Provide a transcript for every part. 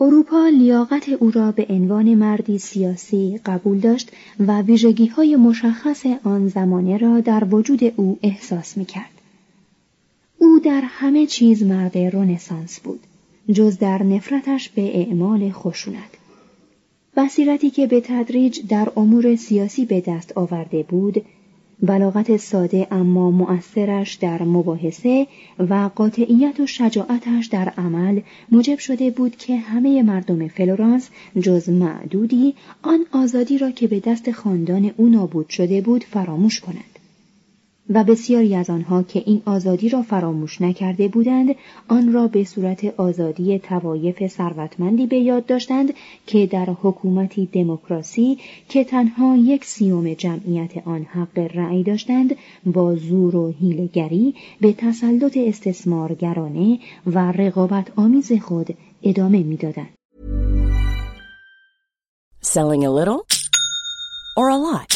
اروپا لیاقت او را به عنوان مردی سیاسی قبول داشت و ویژگی های مشخص آن زمانه را در وجود او احساس می کرد. او در همه چیز مرد رنسانس بود جز در نفرتش به اعمال خشونت. بصیرتی که به تدریج در امور سیاسی به دست آورده بود بلاغت ساده اما مؤثرش در مباحثه و قاطعیت و شجاعتش در عمل موجب شده بود که همه مردم فلورانس جز معدودی آن آزادی را که به دست خاندان او نابود شده بود فراموش کنند. و بسیاری از آنها که این آزادی را فراموش نکرده بودند آن را به صورت آزادی توایف ثروتمندی به یاد داشتند که در حکومتی دموکراسی که تنها یک سیوم جمعیت آن حق رأی داشتند با زور و هیلگری به تسلط استثمارگرانه و رقابت آمیز خود ادامه می‌دادند. Selling a little or a lot?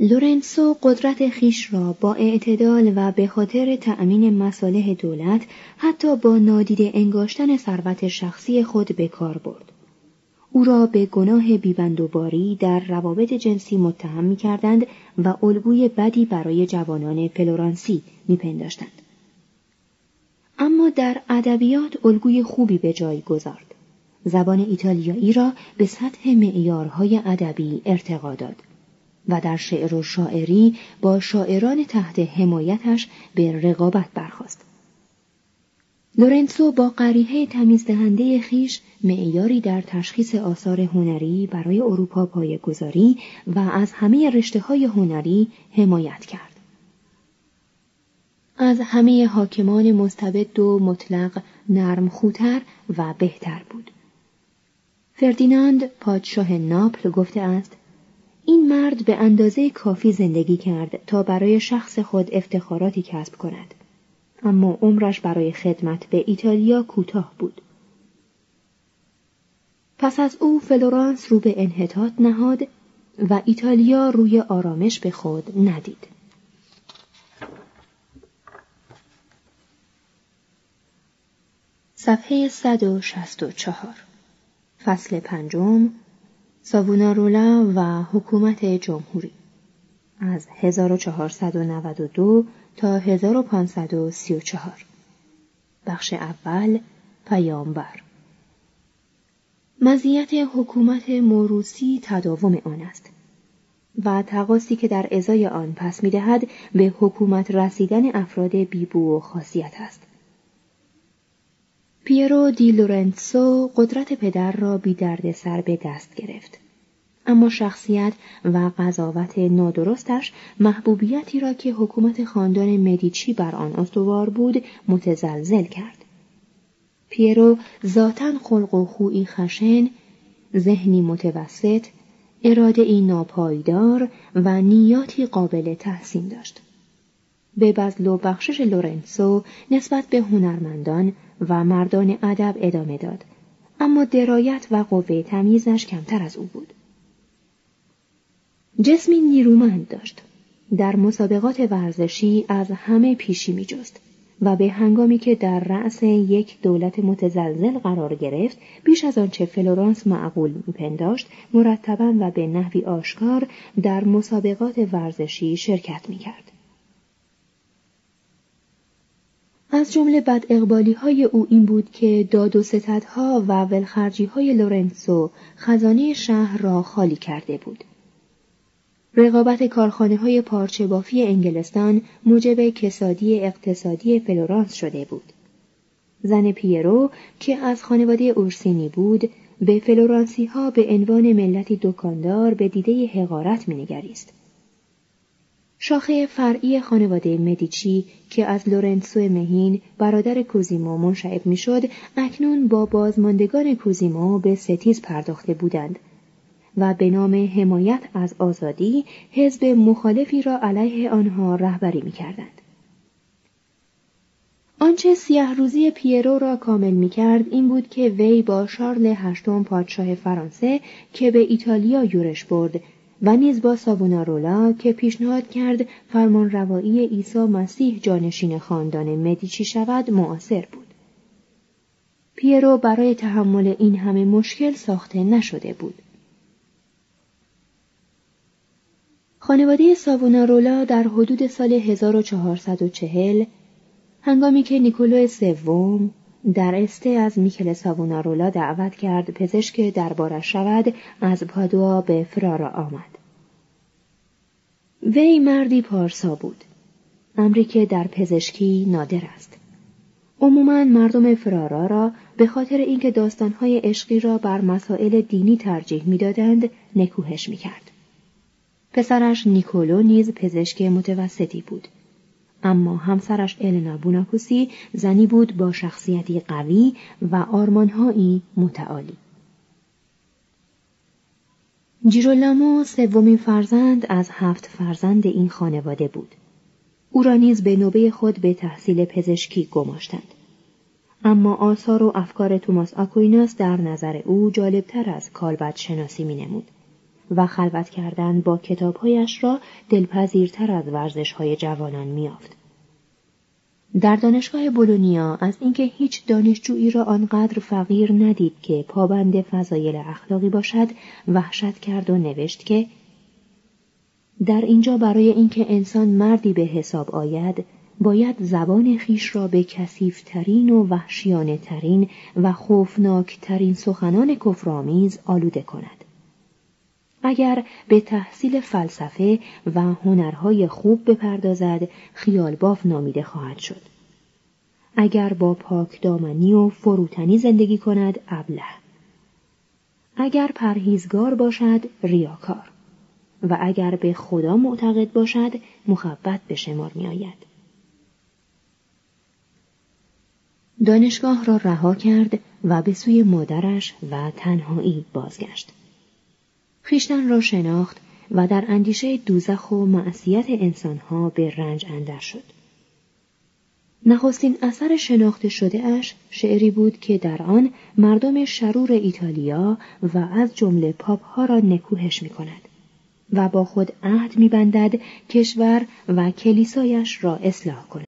لورنسو قدرت خیش را با اعتدال و به خاطر تأمین مصالح دولت حتی با نادیده انگاشتن ثروت شخصی خود به کار برد. او را به گناه بیبندوباری در روابط جنسی متهم می کردند و الگوی بدی برای جوانان فلورانسی می پنداشتند. اما در ادبیات الگوی خوبی به جای گذارد. زبان ایتالیایی را به سطح معیارهای ادبی ارتقا داد. و در شعر و شاعری با شاعران تحت حمایتش به رقابت برخاست. لورنسو با قریحه تمیزدهنده خیش معیاری در تشخیص آثار هنری برای اروپا پایگذاری و از همه رشته های هنری حمایت کرد. از همه حاکمان مستبد و مطلق نرم خوتر و بهتر بود. فردیناند پادشاه ناپل گفته است این مرد به اندازه کافی زندگی کرد تا برای شخص خود افتخاراتی کسب کند. اما عمرش برای خدمت به ایتالیا کوتاه بود. پس از او فلورانس رو به انحطاط نهاد و ایتالیا روی آرامش به خود ندید. صفحه 164 فصل پنجم. ساوونارولا و حکومت جمهوری. از 1492 تا 1534 بخش اول پیامبر. مزیت حکومت موروسی تداوم آن است و تقاسی که در ازای آن پس می‌دهد به حکومت رسیدن افراد بیبو و خاصیت است. پیرو دی لورنسو قدرت پدر را بی درد سر به دست گرفت. اما شخصیت و قضاوت نادرستش محبوبیتی را که حکومت خاندان مدیچی بر آن استوار بود متزلزل کرد. پیرو ذاتا خلق و خویی خشن، ذهنی متوسط، اراده ای ناپایدار و نیاتی قابل تحسین داشت. به بذل و بخشش لورنسو نسبت به هنرمندان و مردان ادب ادامه داد. اما درایت و قوه تمیزش کمتر از او بود. جسمی نیرومند داشت. در مسابقات ورزشی از همه پیشی می جست و به هنگامی که در رأس یک دولت متزلزل قرار گرفت بیش از آنچه فلورانس معقول میپنداشت مرتبا و به نحوی آشکار در مسابقات ورزشی شرکت می‌کرد. از جمله بد اقبالی های او این بود که داد و ستدها و ولخرجی های لورنسو خزانه شهر را خالی کرده بود. رقابت کارخانه های پارچه بافی انگلستان موجب کسادی اقتصادی فلورانس شده بود. زن پیرو که از خانواده اورسینی بود به فلورانسی ها به عنوان ملتی دکاندار به دیده حقارت مینگریست. شاخه فرعی خانواده مدیچی که از لورنسو مهین برادر کوزیمو منشعب می‌شد اکنون با بازماندگان کوزیمو به ستیز پرداخته بودند و به نام حمایت از آزادی حزب مخالفی را علیه آنها رهبری می‌کردند. آنچه سیاه روزی پیرو را کامل می کرد این بود که وی با شارل هشتم پادشاه فرانسه که به ایتالیا یورش برد و نیز با سابونارولا که پیشنهاد کرد فرمان روایی عیسی مسیح جانشین خاندان مدیچی شود معاصر بود. پیرو برای تحمل این همه مشکل ساخته نشده بود. خانواده ساوونارولا در حدود سال 1440 هنگامی که نیکولو سوم در استه از میکل ساوونارولا دعوت کرد پزشک دربارش شود از پادوا به فرارا آمد. وی مردی پارسا بود. امری که در پزشکی نادر است. عموما مردم فرارا را به خاطر اینکه داستانهای عشقی را بر مسائل دینی ترجیح می‌دادند نکوهش می‌کرد. پسرش نیکولو نیز پزشک متوسطی بود. اما همسرش النا بوناکوسی زنی بود با شخصیتی قوی و آرمانهایی متعالی. جیرولامو سومین فرزند از هفت فرزند این خانواده بود. او را نیز به نوبه خود به تحصیل پزشکی گماشتند. اما آثار و افکار توماس آکویناس در نظر او جالبتر از کالبد شناسی می نمود و خلوت کردن با کتابهایش را دلپذیرتر از ورزشهای جوانان میافت. در دانشگاه بولونیا از اینکه هیچ دانشجویی را آنقدر فقیر ندید که پابند فضایل اخلاقی باشد وحشت کرد و نوشت که در اینجا برای اینکه انسان مردی به حساب آید باید زبان خیش را به کثیفترین و وحشیانه ترین و خوفناک ترین سخنان کفرآمیز آلوده کند. اگر به تحصیل فلسفه و هنرهای خوب بپردازد خیال باف نامیده خواهد شد. اگر با پاک دامنی و فروتنی زندگی کند ابله. اگر پرهیزگار باشد ریاکار و اگر به خدا معتقد باشد مخبت به شمار می آید. دانشگاه را رها کرد و به سوی مادرش و تنهایی بازگشت. خیشتن را شناخت و در اندیشه دوزخ و معصیت انسانها به رنج اندر شد. نخستین اثر شناخته شده اش شعری بود که در آن مردم شرور ایتالیا و از جمله پاپ ها را نکوهش می کند و با خود عهد می بندد کشور و کلیسایش را اصلاح کند.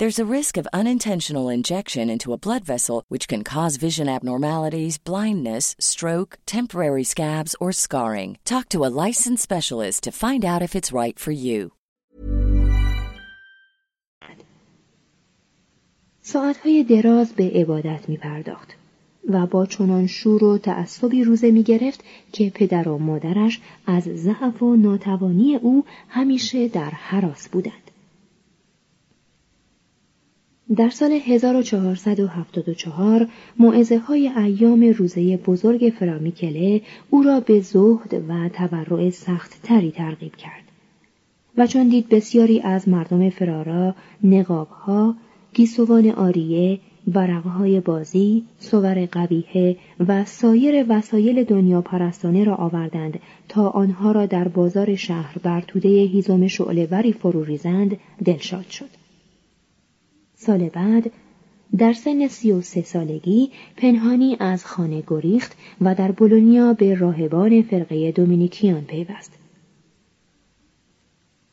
There's a risk of unintentional injection into a blood vessel, which can cause vision abnormalities, blindness, stroke, temporary scabs, or scarring. Talk to a licensed specialist to find out if it's right for you. ساعتهای دراز به عبادت می پرداخت و با چنان شور و تعصبی روزه می گرفت که پدر و مادرش از ضعف و ناتوانی او همیشه در حراس بودند. در سال 1474 معزه های ایام روزه بزرگ فرامیکله او را به زهد و تبرع سخت تری ترغیب کرد. و چون دید بسیاری از مردم فرارا نقابها، گیسوان آریه، ورقهای بازی، سور قبیهه و سایر وسایل دنیا پرستانه را آوردند تا آنها را در بازار شهر بر توده هیزم شعلهوری فرو ریزند دلشاد شد. سال بعد در سن سی و سه سالگی پنهانی از خانه گریخت و در بولونیا به راهبان فرقه دومینیکیان پیوست.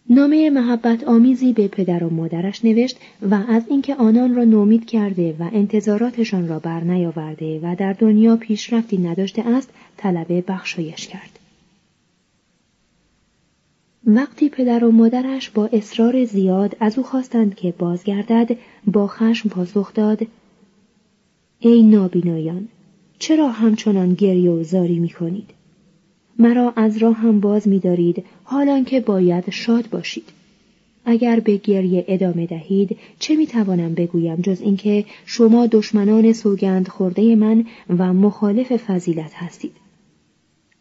نامه محبت آمیزی به پدر و مادرش نوشت و از اینکه آنان را نومید کرده و انتظاراتشان را بر نیاورده و در دنیا پیشرفتی نداشته است طلب بخشایش کرد. وقتی پدر و مادرش با اصرار زیاد از او خواستند که بازگردد با خشم پاسخ داد ای نابینایان چرا همچنان گریه و زاری می کنید؟ مرا از راه هم باز می دارید حالان که باید شاد باشید. اگر به گریه ادامه دهید چه می توانم بگویم جز اینکه شما دشمنان سوگند خورده من و مخالف فضیلت هستید.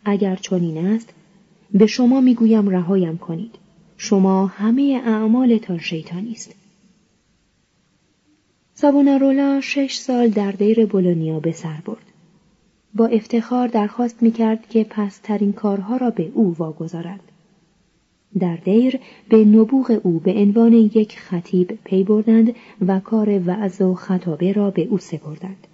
اگر چنین است به شما می‌گویم رهایم کنید. شما همه اعمالتان شیطانی است. سابونارولا شش سال در دیر بولونیا به سر برد. با افتخار درخواست می‌کرد که پست‌ترین کارها را به او واگذارد در دیر به نبوغ او به عنوان یک خطیب پی بردند و کار وعظ و خطابه را به او سپردند.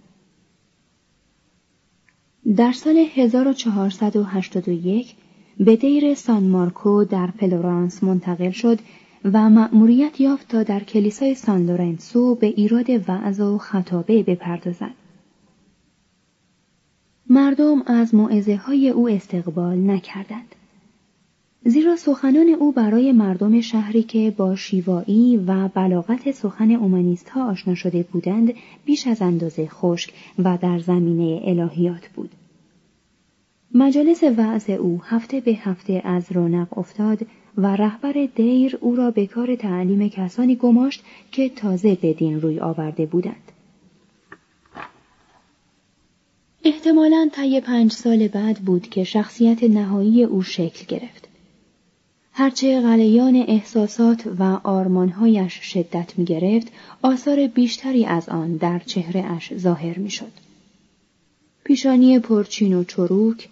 در سال 1481 به دیر سان مارکو در فلورانس منتقل شد و مأموریت یافت تا در کلیسای سان لورنسو به ایراد وعظ و خطابه بپردازد. مردم از معزه های او استقبال نکردند. زیرا سخنان او برای مردم شهری که با شیوایی و بلاغت سخن اومانیست ها آشنا شده بودند بیش از اندازه خشک و در زمینه الهیات بود. مجالس وعظ او هفته به هفته از رونق افتاد و رهبر دیر او را به کار تعلیم کسانی گماشت که تازه به دین روی آورده بودند. احتمالا طی پنج سال بعد بود که شخصیت نهایی او شکل گرفت. هرچه غلیان احساسات و آرمانهایش شدت می گرفت، آثار بیشتری از آن در چهره اش ظاهر می شد. پیشانی پرچین و چروک،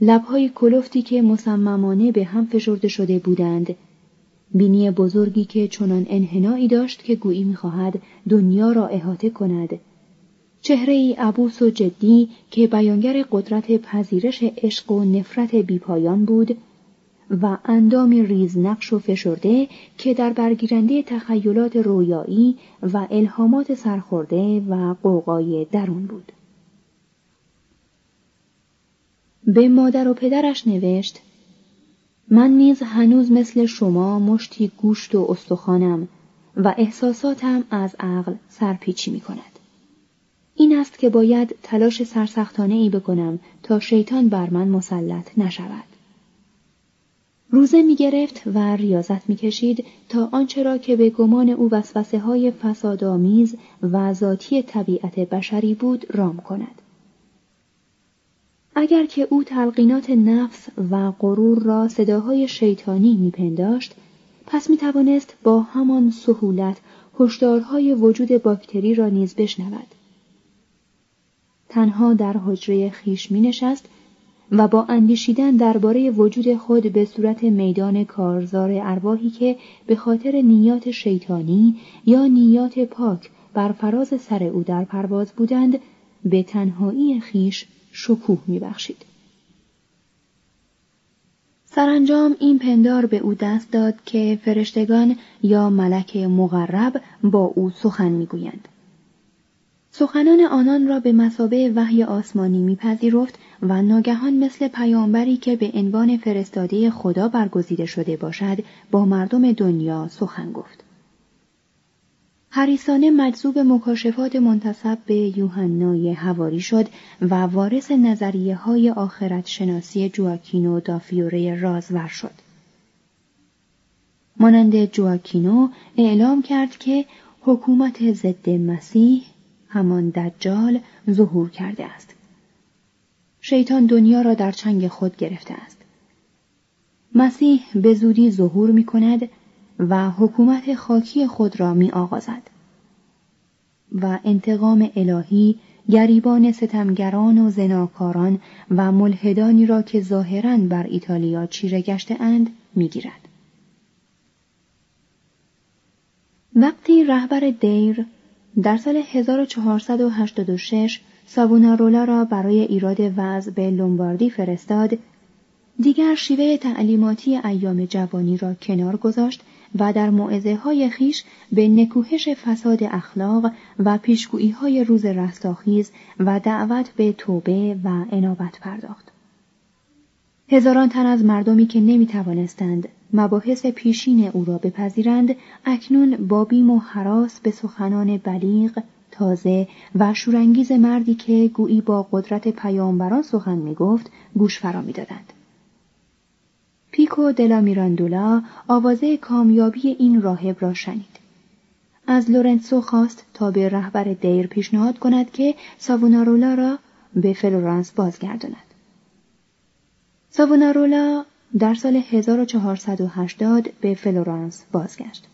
لبهای کلفتی که مصممانه به هم فشرده شده بودند، بینی بزرگی که چنان انحنایی داشت که گویی می‌خواهد دنیا را احاطه کند چهره ای عبوس و جدی که بیانگر قدرت پذیرش عشق و نفرت بیپایان بود و اندامی ریزنقش و فشرده که در برگیرنده تخیلات رویایی و الهامات سرخورده و قوقای درون بود. به مادر و پدرش نوشت من نیز هنوز مثل شما مشتی گوشت و استخوانم و احساساتم از عقل سرپیچی می کند. این است که باید تلاش سرسختانه ای بکنم تا شیطان بر من مسلط نشود. روزه می گرفت و ریاضت می کشید تا آنچه را که به گمان او وسوسه های فسادآمیز و ذاتی طبیعت بشری بود رام کند. اگر که او تلقینات نفس و غرور را صداهای شیطانی میپنداشت پس می‌توانست با همان سهولت هشدارهای وجود باکتری را نیز بشنود. تنها در حجره خیش می نشست و با اندیشیدن درباره وجود خود به صورت میدان کارزار ارواحی که به خاطر نیات شیطانی یا نیات پاک بر فراز سر او در پرواز بودند به تنهایی خیش شکوه میبخشید. سرانجام این پندار به او دست داد که فرشتگان یا ملک مغرب با او سخن می‌گویند. سخنان آنان را به مسابه وحی آسمانی میپذیرفت و ناگهان مثل پیامبری که به عنوان فرستاده خدا برگزیده شده باشد با مردم دنیا سخن گفت. هریسانه مجذوب مکاشفات منتصب به یوحنای هواری شد و وارث نظریه های آخرت شناسی جواکینو دافیوره رازور شد. مانند جواکینو اعلام کرد که حکومت ضد مسیح همان دجال ظهور کرده است. شیطان دنیا را در چنگ خود گرفته است. مسیح به زودی ظهور می کند و حکومت خاکی خود را می آغازد. و انتقام الهی گریبان ستمگران و زناکاران و ملحدانی را که ظاهرا بر ایتالیا چیره گشته اند می‌گیرد. وقتی رهبر دیر در سال 1486 سابونارولا را برای ایراد وضع به لومباردی فرستاد دیگر شیوه تعلیماتی ایام جوانی را کنار گذاشت و در معزه های خیش به نکوهش فساد اخلاق و پیشگویی های روز رستاخیز و دعوت به توبه و انابت پرداخت. هزاران تن از مردمی که نمی توانستند مباحث پیشین او را بپذیرند اکنون با بیم و حراس به سخنان بلیغ تازه و شورانگیز مردی که گویی با قدرت پیامبران سخن می گفت گوش فرا می دادند. پیکو دلا میراندولا آوازه کامیابی این راهب را شنید. از لورنسو خواست تا به رهبر دیر پیشنهاد کند که ساونارولا را به فلورانس بازگرداند. ساونارولا در سال 1480 به فلورانس بازگشت.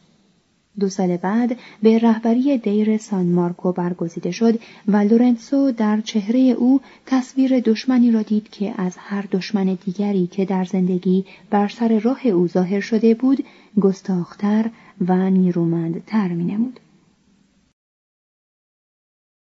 دو سال بعد به رهبری دیر سان مارکو برگزیده شد و لورنسو در چهره او تصویر دشمنی را دید که از هر دشمن دیگری که در زندگی بر سر راه او ظاهر شده بود گستاختر و نیرومندتر می نمود.